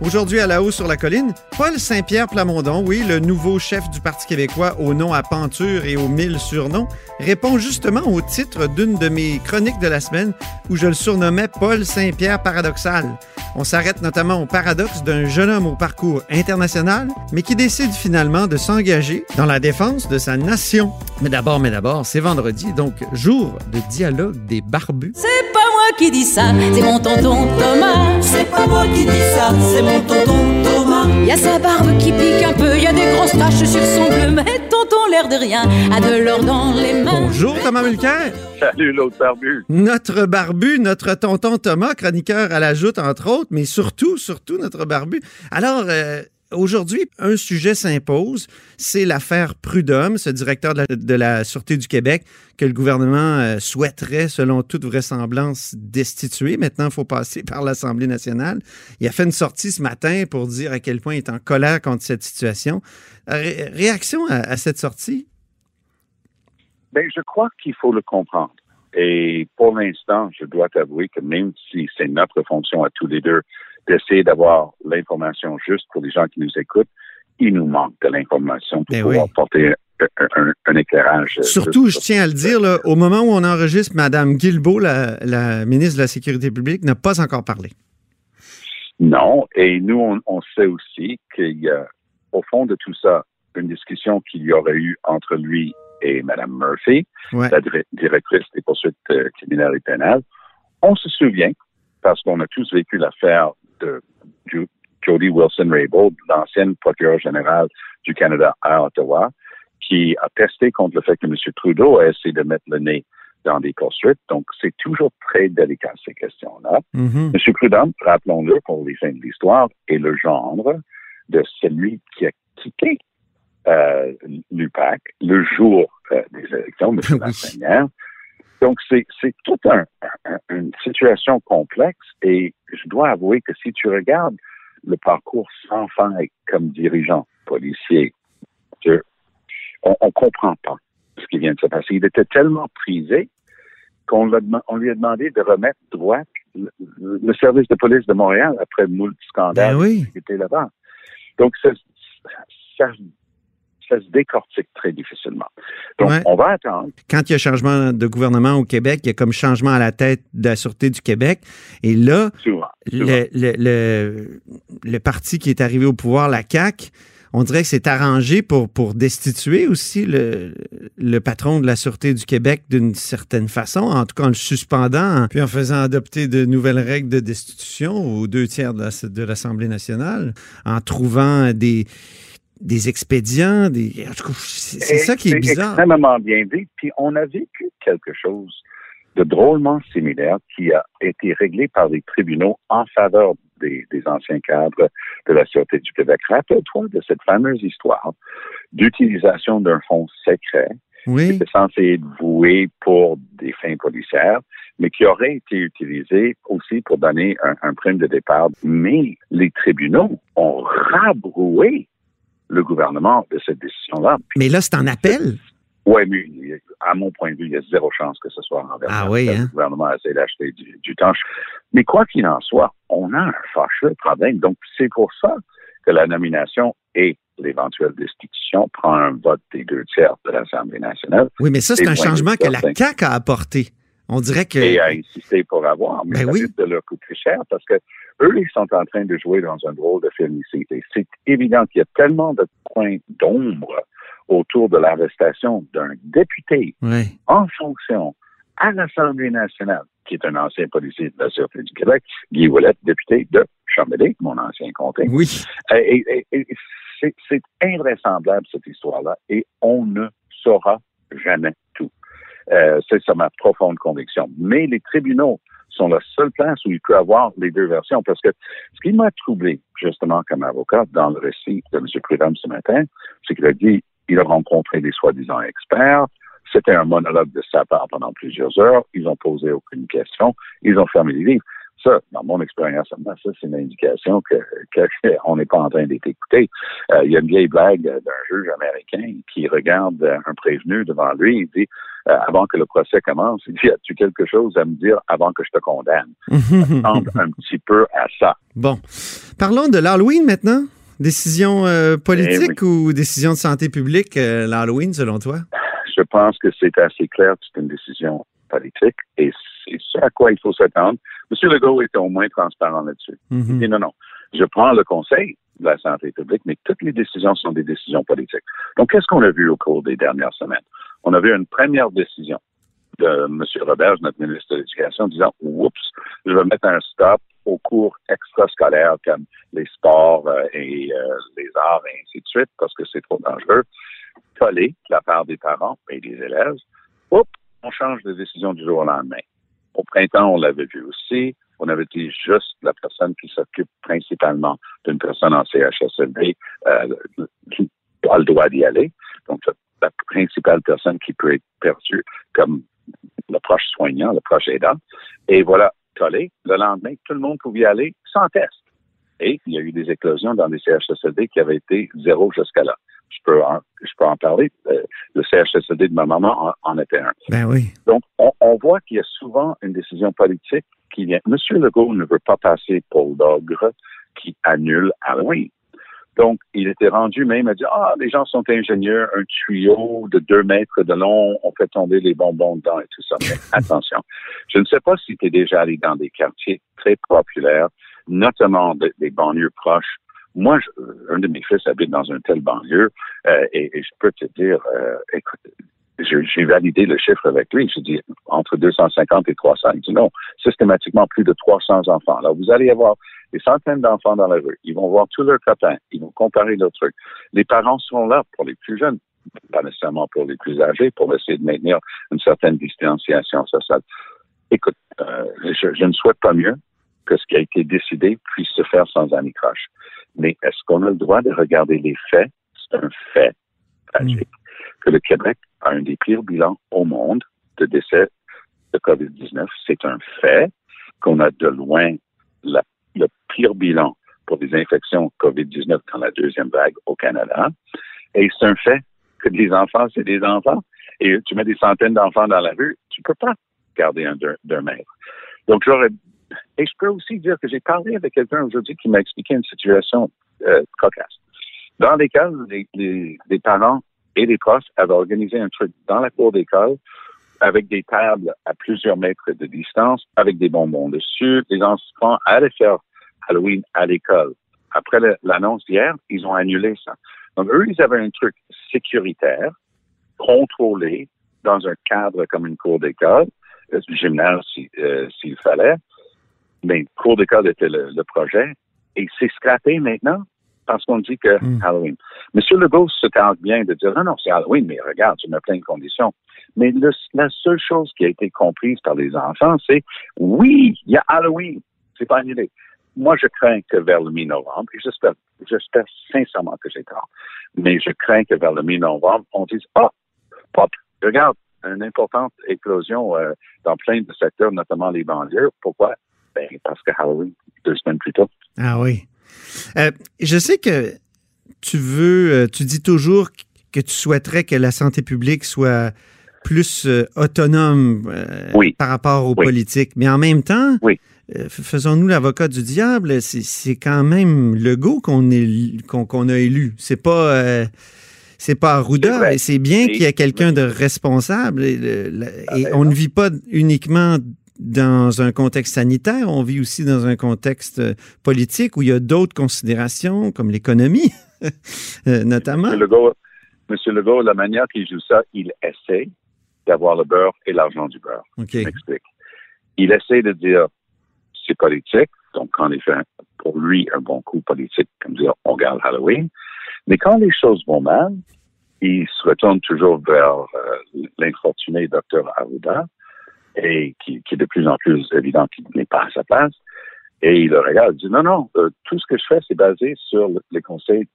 Aujourd'hui, à la haut sur la colline, Paul Saint-Pierre Plamondon, oui, le nouveau chef du Parti québécois au nom à penture et aux mille surnoms, répond justement au titre d'une de mes chroniques de la semaine où je le surnommais Paul Saint-Pierre paradoxal. On s'arrête notamment au paradoxe d'un jeune homme au parcours international, mais qui décide finalement de s'engager dans la défense de sa nation. Mais d'abord, mais d'abord, c'est vendredi, donc jour de dialogue des barbus. C'est qui dis ça, c'est mon tonton Thomas. C'est pas moi qui dis ça, c'est mon tonton Thomas. Y a sa barbe qui pique un peu, y a des grosses taches sur son bleu, mais tonton l'air de rien a de l'or dans les mains. Bonjour Thomas Mulcair. Salut l'autre barbu. Notre barbu, notre tonton Thomas, chroniqueur à la joute, entre autres, mais surtout, surtout notre barbu. Alors, euh, Aujourd'hui, un sujet s'impose, c'est l'affaire Prudhomme, ce directeur de la, Sûreté du Québec que le gouvernement euh, souhaiterait, selon toute vraisemblance, destituer. Maintenant, il faut passer par l'Assemblée nationale. Il a fait une sortie ce matin pour dire à quel point il est en colère contre cette situation. Ré réaction à, à, cette sortie? Bien, je crois qu'il faut le comprendre. Et pour l'instant, je dois t'avouer que même si c'est notre fonction à tous les deux d'essayer d'avoir l'information juste pour les gens qui nous écoutent, il nous manque de l'information pour Eh pouvoir oui. porter un, un- un éclairage. Surtout, je tiens à le dire, là, au moment où on enregistre, Mme Guilbeault, la, la ministre de la Sécurité publique, n'a pas encore parlé. Non, et nous, on, on sait aussi qu'il y a, au fond de tout ça, une discussion qu'il y aurait eu entre lui et Mme Murphy, Ouais. la dir- directrice des poursuites euh, criminelles et pénales. On se souvient, parce qu'on a tous vécu l'affaire de Jody Wilson-Raybould, l'ancienne procureure générale du Canada à Ottawa, qui a testé contre le fait que M. Trudeau a essayé de mettre le nez dans des poursuites. Donc, c'est toujours très délicat, ces questions-là. Mhm. M. Prudhomme, rappelons-le pour les fins de l'histoire, est le gendre de celui qui a quitté euh, l'UPAC le jour euh, des élections, M. Oui. Donc, c'est c'est toute un- un- une situation complexe et je dois avouer que si tu regardes le parcours sans faille comme dirigeant policier, que on ne comprend pas ce qui vient de se passer. Il était tellement prisé qu'on on lui a demandé de remettre droit le, le service de police de Montréal après moult scandales Ben oui. qui étaient là-bas. Donc, ça, ça, ça se décortique très difficilement. Donc, Ouais. on va attendre. Quand il y a changement de gouvernement au Québec, il y a comme changement à la tête de la Sûreté du Québec. Et là, Souvent. souvent. le, le, le, le parti qui est arrivé au pouvoir, la CAQ, on dirait que c'est arrangé pour, pour destituer aussi le, le patron de la Sûreté du Québec d'une certaine façon, en tout cas en le suspendant, puis en faisant adopter de nouvelles règles de destitution aux deux tiers de la- de l'Assemblée nationale, en trouvant des, des expédients, des... C'est c'est ça qui est bizarre. extrêmement bien dit. Puis on a vécu quelque chose de drôlement similaire qui a été réglé par les tribunaux en faveur des, des anciens cadres de la Sûreté du Québec. Rappelle-toi de cette fameuse histoire d'utilisation d'un fonds secret qui était censé être voué pour des fins policières, mais qui aurait été utilisé aussi pour donner un, un prime de départ. Mais les tribunaux ont rabroué le gouvernement de cette décision-là. mais là, c'est en appel? Oui, mais à mon point de vue, il y a zéro chance que ce soit renversé. Ah oui, hein? Le gouvernement a essayé d'acheter du, du temps. Mais quoi qu'il en soit, on a un fâcheux problème. Donc, c'est pour ça que la nomination et l'éventuelle destitution prend un vote des deux tiers de l'Assemblée nationale Oui, mais ça, c'est un changement que la. CAQ a apporté. On dirait que... et a insisté pour avoir. Mais Ben ça oui. risque de leur coûter cher parce que eux, ils sont en train de jouer dans un drôle de film ici. Et c'est évident qu'il y a tellement de points d'ombre autour de l'arrestation d'un député Ouais. en fonction à l'Assemblée nationale, qui est un ancien policier de la Sûreté du Québec, Guy Ouellet, député de Chambéry, mon ancien comté. Oui. Et, et- et- et c'est, c'est invraisemblable, cette histoire-là, et on ne saura jamais tout. Euh, c'est ça ma profonde conviction. Mais les tribunaux sont la seule place où il peut avoir les deux versions, parce que ce qui m'a troublé, justement, comme avocat, dans le récit de M. Prudhomme ce matin, c'est qu'il a dit il a rencontré des soi-disant experts, c'était un monologue de sa part pendant plusieurs heures. Ils ont posé aucune question. Ils ont fermé les livres. Ça, dans mon expérience, ça, c'est une indication que qu'on n'est pas en train d'être écouté. Euh, il y a une vieille blague d'un juge américain qui regarde un prévenu devant lui, il dit euh, avant que le procès commence, il dit As-tu quelque chose à me dire avant que je te condamne? ça ressemble un petit peu à ça. Bon. Parlons de l'Halloween maintenant. Décision euh, politique Eh ou décision de santé publique, euh, l'Halloween, selon toi? Je pense que c'est assez clair que c'est une décision politique et c'est ce à quoi il faut s'attendre. M. Legault était au moins transparent là-dessus. Mhm. Il dit non, non, je prends le conseil de la santé publique, mais toutes les décisions sont des décisions politiques. Donc, qu'est-ce qu'on a vu au cours des dernières semaines? On a vu une première décision de M. Roberge, notre ministre de l'Éducation, disant Oups, je vais mettre un stop aux cours extrascolaires comme les sports euh, et euh, les arts et ainsi de suite, parce que c'est trop dangereux. Collé de la part des parents et des élèves. Oups, on change de décision du jour au lendemain. Au printemps, on l'avait vu aussi. On avait dit juste la personne qui s'occupe principalement d'une personne en CHSLD euh, a le droit d'y aller. Donc, la principale personne qui peut être perçue comme le proche soignant, le proche aidant. Et voilà, collé. Le lendemain, tout le monde pouvait y aller sans test. Et il y a eu des éclosions dans les CHSLD qui avaient été zéro jusqu'à là. Je peux en, je peux en parler. Euh, le CHSLD de ma maman en, en était un. Ben oui. Donc, on, on voit qu'il y a souvent une décision politique qui vient. Monsieur Legault ne veut pas passer pour l'ogre qui annule Halloween. Donc, il était rendu même à dire, ah, les gens sont ingénieurs, un tuyau de deux mètres de long, on fait tomber les bonbons dedans et tout ça. Mais attention, je ne sais pas si tu es déjà allé dans des quartiers très populaires, notamment de- des banlieues proches. Moi, je- un de mes fils habite dans un tel banlieue euh, et, et je peux te dire, euh, écoute, j'ai validé le chiffre avec lui. J'ai dit entre 250 et 300. Il dit non, systématiquement plus de 300 enfants. Alors, vous allez avoir des centaines d'enfants dans la rue. Ils vont voir tous leurs copains. Ils vont comparer leurs trucs. Les parents seront là pour les plus jeunes, pas nécessairement pour les plus âgés, pour essayer de maintenir une certaine distanciation sociale. Écoute, euh, je, je ne souhaite pas mieux que ce qui a été décidé puisse se faire sans anicroche. Mais est-ce qu'on a le droit de regarder les faits? C'est un fait tragique que le Québec a un des pires bilans au monde de décès de COVID-19. C'est un fait qu'on a de loin pire bilan pour des infections COVID-19 dans la deuxième vague au Canada. Et c'est un fait que les enfants, c'est des enfants. Et tu mets des centaines d'enfants dans la rue, tu peux pas garder un d'un mètre. Donc, j'aurais. Et je peux aussi dire que j'ai parlé avec quelqu'un aujourd'hui qui m'a expliqué une situation euh, cocasse. Dans l'école, les, les, les parents et les profs avaient organisé un truc dans la cour d'école avec des tables à plusieurs mètres de distance, avec des bonbons dessus. Les enfants allaient faire Halloween à l'école. Après l'annonce d'hier, ils ont annulé ça. Donc, eux, ils avaient un truc sécuritaire, contrôlé, dans un cadre comme une cour d'école, euh, gymnase euh, s'il fallait. Mais cour d'école était le, le projet. Et c'est scrappé maintenant parce qu'on dit que Mm. Halloween. Monsieur Legault se tente bien de dire non, non, c'est Halloween, mais regarde, tu mets plein de conditions. Mais le- la seule chose qui a été comprise par les enfants, c'est oui, il y a Halloween. C'est pas annulé. Moi, je crains que vers le mi-novembre, et j'espère, j'espère sincèrement que j'ai tort, mais je crains que vers le mi-novembre, on dise, oh, pop, regarde, une importante éclosion euh, dans plein de secteurs, notamment les banlieues. Pourquoi? Ben, parce que Halloween, deux semaines plus tôt. Ah oui. Euh, je sais que tu veux, euh, tu dis toujours que tu souhaiterais que la santé publique soit plus euh, autonome Oui. par rapport aux Oui. politiques. Mais en même temps, Oui. Euh, faisons-nous l'avocat du diable, c'est- quand même Legault qu'on est- qu'on a élu. C'est pas. euh, c'est pas Arruda, et c'est bien qu'il y ait quelqu'un de responsable. Et, le- le- et Ah, ben on ne vit pas uniquement dans un contexte sanitaire, on vit aussi dans un contexte politique où il y a d'autres considérations, comme l'économie, euh, notamment. Monsieur Legault, Monsieur Legault, la manière qu'il joue ça, il essaie d'avoir le beurre et l'argent du beurre. OK. Je m'explique. Il essaie de dire politique, donc en effet, pour lui, un bon coup politique, comme dire on garde Halloween. Mais quand les choses vont mal, il se retourne toujours vers euh, l'infortuné docteur Arruda, et qui, qui est de plus en plus évident qu'il n'est pas à sa place. Et il le regarde, il dit non, non, euh, tout ce que je fais, c'est basé sur le- les conseils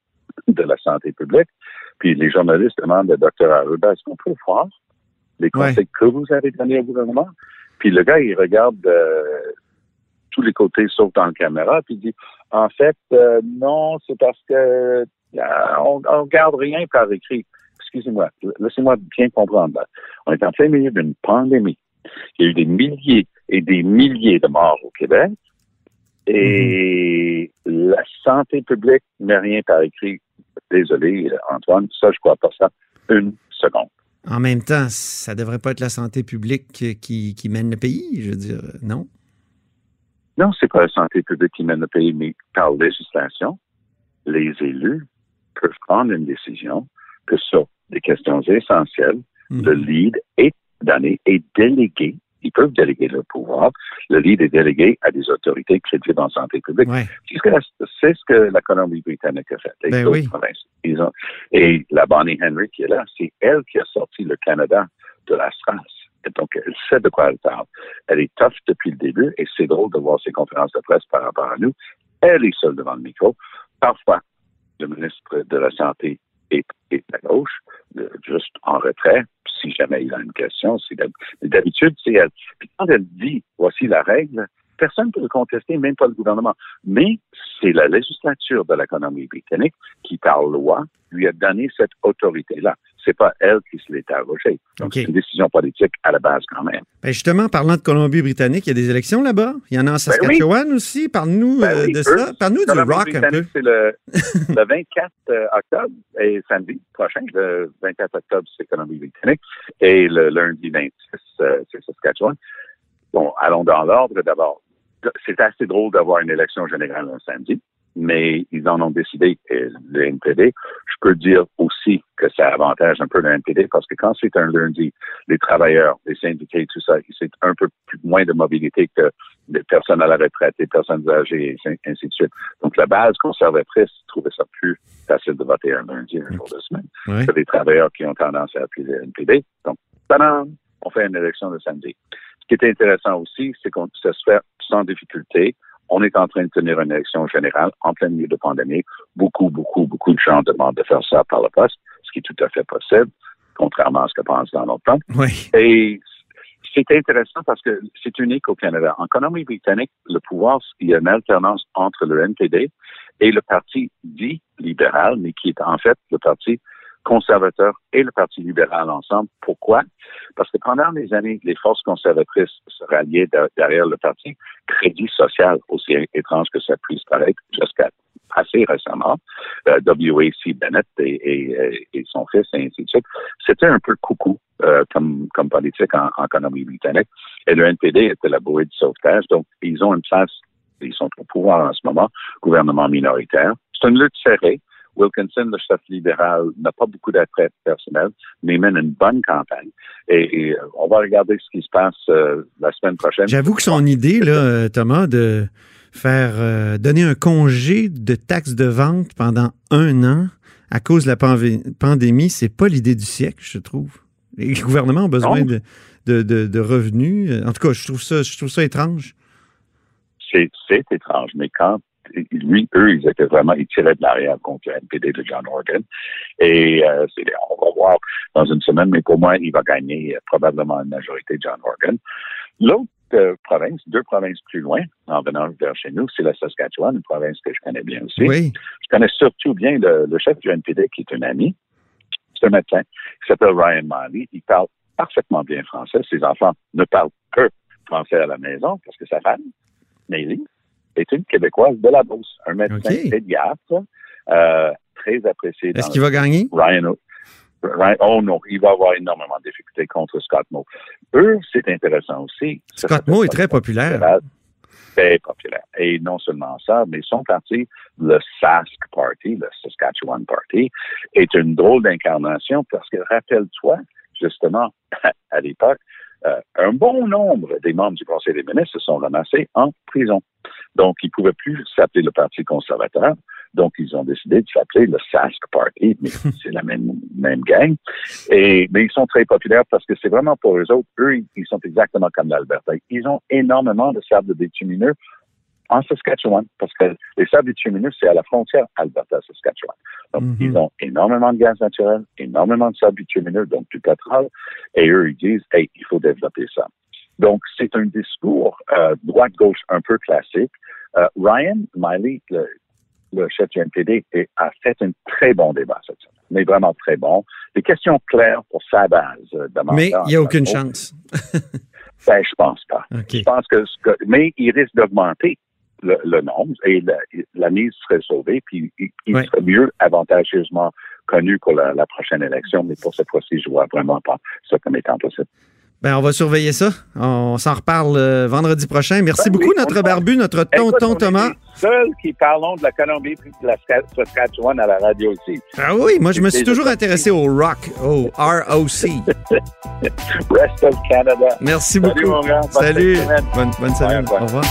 de la santé publique. Puis les journalistes demandent au docteur Arruda, est-ce qu'on peut voir les Ouais. conseils que vous avez donnés au gouvernement? Puis le gars, il regarde euh, les côtés sauf dans la caméra, puis il dit, en fait, euh, non, c'est parce que euh, on, on garde rien par écrit. Excusez-moi, laissez-moi bien comprendre. On est en plein milieu d'une pandémie. Il y a eu des milliers et des milliers de morts au Québec. Et la santé publique n'a rien par écrit. Désolé, Antoine, ça, je crois pas ça une seconde. En même temps, ça devrait pas être la santé publique qui, qui mène le pays, je veux dire, non? Non, c'est pas la santé publique qui mène le pays, mais par législation, les élus peuvent prendre une décision que sur des questions essentielles, le lead est donné et délégué ils peuvent déléguer le pouvoir. Le lead est délégué à des autorités crédibles en santé publique. C'est ce que la Colombie-Britannique a fait. Ben oui. Ils ont, et la Bonnie Henry qui est là, c'est elle qui a sorti le Canada de la France. Donc, elle sait de quoi elle parle. Elle est tough depuis le début et c'est drôle de voir ses conférences de presse par rapport à nous. Elle est seule devant le micro. Parfois, le ministre de la Santé est, à gauche, juste en retrait, si jamais il a une question. D'habitude, c'est elle. Puis quand elle dit, voici la règle, personne ne peut le contester, même pas le gouvernement. Mais c'est la législature de l'économie britannique qui, par loi, lui a donné cette autorité-là. C'est pas elle qui se l'est arrogée. Donc, c'est une décision politique à la base quand même. Ben justement, parlant de Colombie-Britannique, il y a des élections là-bas. Il y en a en ben Saskatchewan aussi. Parle-nous ben euh, de ça. Parle-nous du rock un peu. C'est le, le, 24 euh, octobre et samedi prochain. Le 24 octobre, c'est Colombie-Britannique. Et le lundi 26, euh, c'est Saskatchewan. Bon, allons dans l'ordre. D'abord, c'est assez drôle d'avoir une élection générale un samedi, mais ils en ont décidé, le NPD. Je peux dire aussi que ça avantage un peu le NPD parce que quand c'est un lundi, les travailleurs, les syndiqués, tout ça, c'est un peu plus, moins de mobilité que les personnes à la retraite, les personnes âgées, et ainsi de suite. Donc, la base conservatrice trouvait ça plus facile de voter un lundi, un jour de semaine, que les travailleurs qui ont tendance à appeler le NPD. Donc, on fait une élection le samedi. Ce qui est intéressant aussi, c'est qu'on se fait sans difficulté. On est en train de tenir une élection générale en plein milieu de pandémie. Beaucoup, beaucoup, beaucoup de gens demandent de faire ça par le poste, ce qui est tout à fait possible, contrairement à ce que pensent dans notre temps. Oui. Et c'est intéressant parce que c'est unique au Canada. En économie britannique le pouvoir, il y a une alternance entre le NPD et le parti dit libéral, mais qui est en fait le parti conservateur et le Parti libéral ensemble. Pourquoi? Parce que pendant les années, les forces conservatrices se ralliaient derrière le Parti Crédit social, aussi étrange que ça puisse paraître, jusqu'à assez récemment, euh, W.A.C. Bennett et, son fils, et ainsi de suite. C'était un peu coucou euh, comme, comme politique en, en, économie britannique. Et le NPD était la bouée de sauvetage. Donc, ils ont une place, ils sont au pouvoir en ce moment, gouvernement minoritaire. C'est une lutte serrée. Wilkinson, le chef libéral, n'a pas beaucoup d'attrait personnel, mais mène une bonne campagne. Et, euh, on va regarder ce qui se passe euh, la semaine prochaine. J'avoue que son idée, là, euh, Thomas, de faire donner un congé de taxes de vente pendant un an à cause de la pandémie, c'est pas l'idée du siècle, je trouve. Les gouvernements ont besoin de, de, revenus. En tout cas, je trouve ça, je trouve ça étrange. C'est étrange, mais quand lui, eux, ils étaient vraiment, ils tiraient de l'arrière contre le NPD de John Organ. Et euh, on va voir dans une semaine, mais pour moi, il va gagner euh, probablement une majorité de John Organ. L'autre euh, province, deux provinces plus loin, en venant vers chez nous, c'est la Saskatchewan, une province que je connais bien aussi. Oui. Je connais surtout bien le, chef du NPD, qui est un ami. C'est un médecin qui s'appelle Ryan Marley. Il parle parfaitement bien français. Ses enfants ne parlent que français à la maison parce que sa femme, Nelly, est une Québécoise de la Beauce, un médecin pédiatre, euh, très apprécié. Est-ce qu'il va gagner? Ryan, oh non, il va avoir énormément de difficultés contre Scott Moe. Eux, c'est intéressant aussi. Scott Moe est très populaire. Très populaire. Et non seulement ça, mais son parti, le Sask Party, le Saskatchewan Party, est une drôle d'incarnation parce que rappelle-toi, justement, à l'époque, euh, un bon nombre des membres du Conseil des ministres se sont ramassés en prison. Donc, ils ne pouvaient plus s'appeler le Parti conservateur. Donc, ils ont décidé de s'appeler le Sask Party, mais c'est la même, même gang. Et, mais ils sont très populaires parce que c'est vraiment pour eux autres, eux, ils sont exactement comme l'Alberta. Ils ont énormément de sable de bitumineux en Saskatchewan, parce que les sables bitumineux, c'est à la frontière Alberta-Saskatchewan. Donc, mhm. ils ont énormément de gaz naturel, énormément de sable bitumineux, donc du pétrole, et eux, ils disent, hey, il faut développer ça. Donc, c'est un discours euh, droite-gauche un peu classique. Euh, Ryan Miley, le, le chef du NPD, est- a fait un très bon débat cette semaine, mais vraiment très bon. Des questions claires pour sa base euh, de Mais il n'y a aucune chance. Ben, je pense pas. Je pense que, ce que- mais il risque d'augmenter le, le nombre et la, la mise serait sauvée, puis il, il Ouais. serait mieux avantageusement connu pour la, la prochaine élection, mais pour cette fois-ci, je vois vraiment pas ça comme étant possible. Ben, on va surveiller ça. On s'en reparle euh, vendredi prochain. Merci Ben beaucoup, notre barbu, notre Écoute, tonton on est Thomas. seuls qui parlons de la Colombie puis de la Saskatchewan à la radio aussi. Ah oui, moi, je me suis toujours intéressé au rock, au ROC. Rest of Canada. Merci Salut, beaucoup. mon. Bonne Salut. semaine. Bonne, bonne semaine. Au revoir.